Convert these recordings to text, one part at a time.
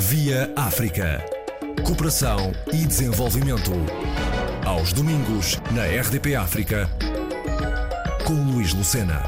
Via África. Cooperação e desenvolvimento. Aos domingos, na RDP África, com Luís Lucena.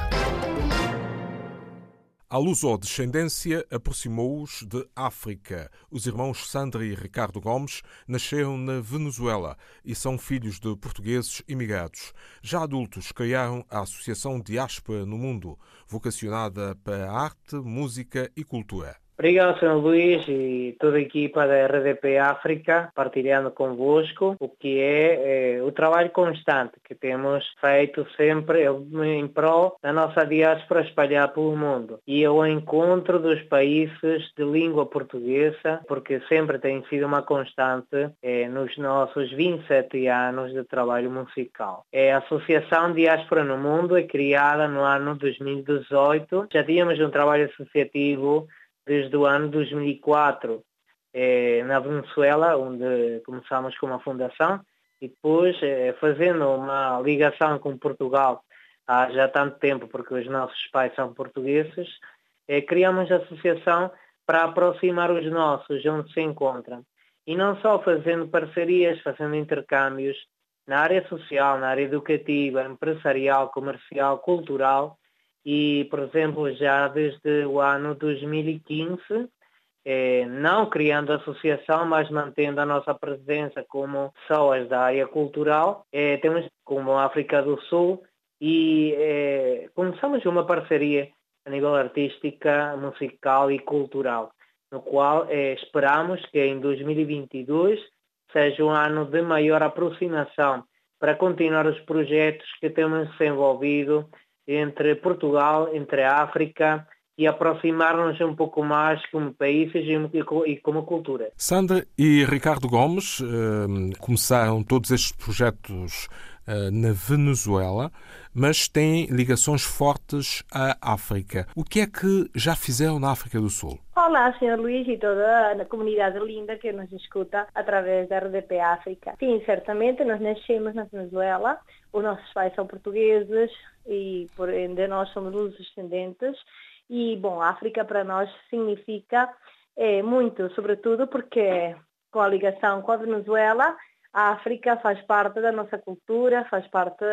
A luso-descendência aproximou-os de África. Os irmãos Sandra e Ricardo Gomes nasceram na Venezuela e são filhos de portugueses imigrados. Já adultos, criaram a Associação Diáspora no Mundo, vocacionada para arte, música e cultura. Obrigado, Sr. Luís e toda a equipa da RDP África, partilhando convosco o que é, é, o trabalho constante que temos feito sempre em prol da nossa diáspora espalhar pelo mundo e ao encontro dos países de língua portuguesa, porque sempre tem sido uma constante é, nos nossos 27 anos de trabalho musical. É a Associação Diáspora no Mundo é criada no ano 2018. Já tínhamos um trabalho associativo desde o ano 2004 eh, na Venezuela, onde começamos com uma fundação, e depois eh, fazendo uma ligação com Portugal há já tanto tempo, porque os nossos pais são portugueses, eh, criamos a associação para aproximar os nossos onde se encontram. E não só fazendo parcerias, fazendo intercâmbios na área social, na área educativa, empresarial, comercial, cultural, e, por exemplo, já desde o ano 2015, eh, não criando associação, mas mantendo a nossa presença como pessoas da área cultural, eh, temos como África do Sul e eh, começamos uma parceria a nível artística, musical e cultural, no qual eh, esperamos que em 2022 seja um ano de maior aproximação para continuar os projetos que temos desenvolvido entre Portugal, entre a África e aproximar-nos um pouco mais como países e como cultura. Sandra e Ricardo Gomes eh, começaram todos estes projetos na Venezuela, mas têm ligações fortes à África. O que é que já fizeram na África do Sul? Olá, Sr. Luís e toda a comunidade linda que nos escuta através da RDP África. Sim, certamente, nós nascemos na Venezuela, os nossos pais são portugueses e por ende nós somos os descendentes e, bom, África para nós significa é, muito, sobretudo porque com a ligação com a Venezuela, a África faz parte da nossa cultura, faz parte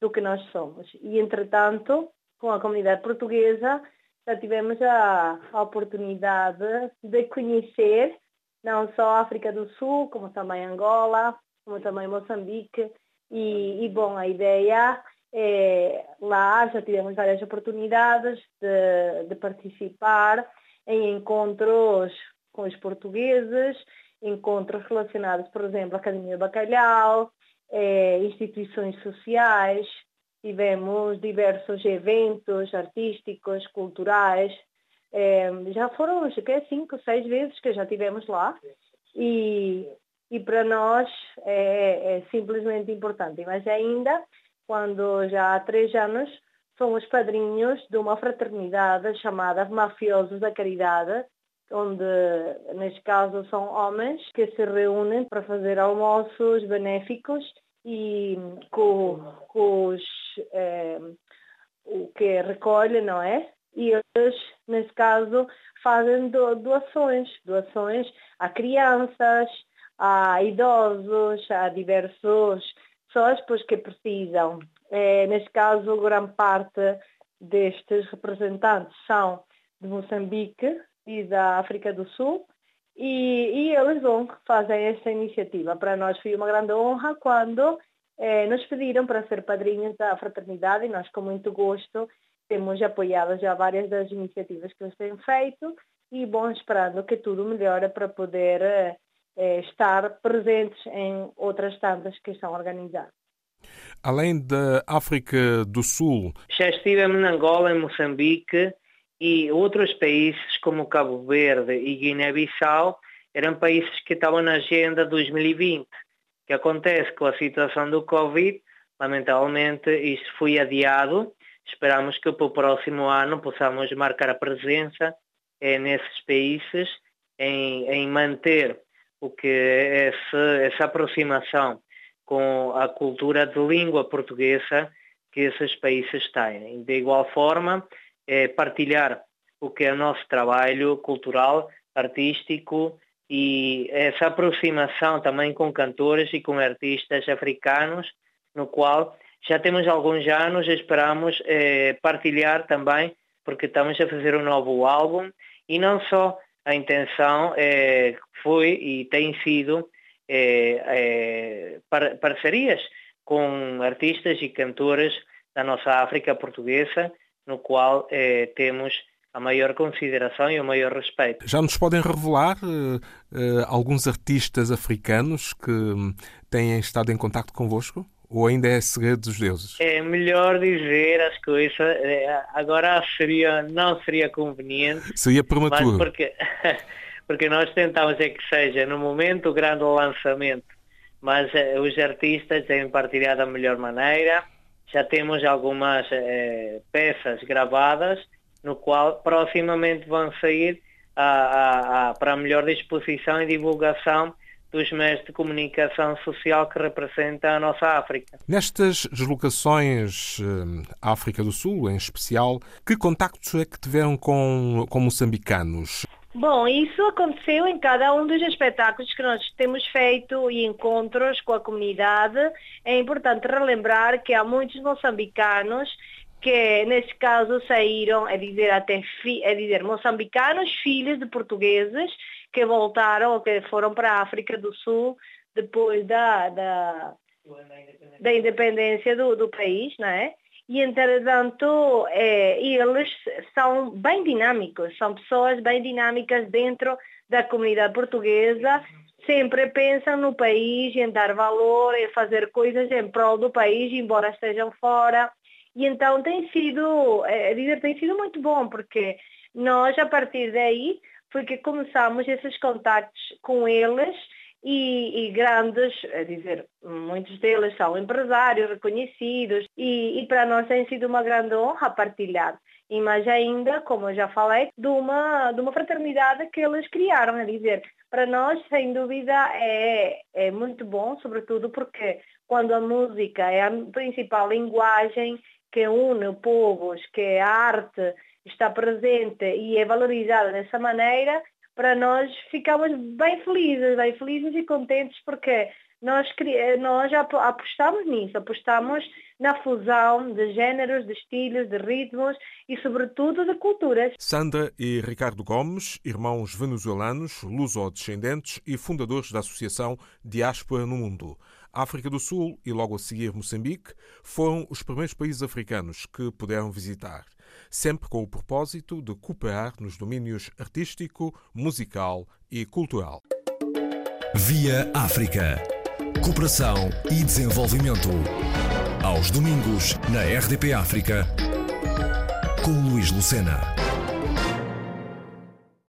do que nós somos. E, entretanto, com a comunidade portuguesa, já tivemos a, a oportunidade de conhecer não só a África do Sul, como também Angola, como também Moçambique. E, e bom, a ideia é, lá já tivemos várias oportunidades de, de participar em encontros com os portugueses, encontros relacionados, por exemplo, à Academia Bacalhau, eh, instituições sociais, tivemos diversos eventos artísticos, culturais, eh, já foram acho que é cinco, seis vezes que já tivemos lá. E, e para nós é, é simplesmente importante, mas ainda quando já há três anos somos padrinhos de uma fraternidade chamada Mafiosos da Caridade, onde, neste caso, são homens que se reúnem para fazer almoços benéficos e com, com os, é, o que recolhe, não é? E eles, nesse caso, fazem doações, doações a crianças, a idosos, a diversos pessoas pois, que precisam. É, neste caso, grande parte destes representantes são de Moçambique, e da África do Sul. E, e eles vão fazem essa iniciativa. Para nós foi uma grande honra quando eh, nos pediram para ser padrinhos da fraternidade e nós com muito gosto temos apoiado já várias das iniciativas que eles têm feito e bom esperando que tudo melhore para poder eh, eh estar presentes em outras tantas que estão organizadas. Além da África do Sul. Já estivemos em Angola, em Moçambique, e outros países como Cabo Verde e Guiné-Bissau eram países que estavam na agenda 2020. O que acontece com a situação do Covid, lamentavelmente isto foi adiado. Esperamos que para o próximo ano possamos marcar a presença eh, nesses países em, em, manter o que esse, essa aproximação com a cultura de língua portuguesa que esses países têm. De igual forma, é, partilhar o que é o nosso trabalho cultural artístico e essa aproximação também com cantores e com artistas africanos, no qual já temos alguns anos, esperamos eh, partilhar também, porque estamos a fazer um novo álbum. E não só a intenção eh, foi e tem sido eh, par parcerias com artistas e cantores da nossa África portuguesa, no qual eh, temos a maior consideração e o maior respeito. Já nos podem revelar uh, uh, alguns artistas africanos que um, têm estado em contato convosco? Ou ainda é segredo dos deuses? É melhor dizer as coisas. Eh, agora seria, não seria conveniente. Seria prematuro. Porque, porque nós tentamos é que seja no momento o grande lançamento. Mas os artistas devem partilhar da melhor maneira. Já temos algumas peças gravadas no qual proximamente vão sair a, a, a, para a melhor disposição e divulgação dos meios de comunicação social que representam a nossa África. Nestas deslocações à África do Sul, em especial, que contactos é que tiveram com, com moçambicanos? Bom, isso aconteceu em cada um dos espetáculos que nós temos feito e encontros com a comunidade. É importante relembrar que há muitos moçambicanos que neste caso saíram, a dizer até a dizer moçambicanos, filhos de portugueses que voltaram ou que foram para a África do Sul depois da, da, da independência do, do país, não é? E, entretanto, é, eles são bem dinâmicos, são pessoas bem dinâmicas dentro da comunidade portuguesa, sempre pensam no país, em dar valor, em fazer coisas em prol do país, embora estejam fora. E então tem sido, é, dizer, tem sido muito bom, porque nós, a partir daí, foi que começamos esses contactos com eles e, e, grandes, a dizer, muitos deles são empresários reconhecidos e, e, para nós tem sido uma grande honra partilhar. E mais ainda, como eu já falei, de uma, de uma fraternidade que eles criaram, a dizer, para nós, sem dúvida, é, é muito bom, sobretudo porque quando a música é a principal linguagem que une povos, que a arte está presente e é valorizada dessa maneira, para nós ficamos bem felizes, bem felizes e contentes porque nós, nós apostamos nisso, apostamos na fusão de géneros, de estilos, de ritmos e, sobretudo, de culturas. Sandra e Ricardo Gomes, irmãos venezuelanos, luso-descendentes e fundadores da Associação Diáspora no Mundo. África do Sul e logo a seguir Moçambique foram os primeiros países africanos que puderam visitar, sempre com o propósito de cooperar nos domínios artístico, musical e cultural. Via África. Cooperação e desenvolvimento. Aos domingos, na RDP África, com Luís Lucena.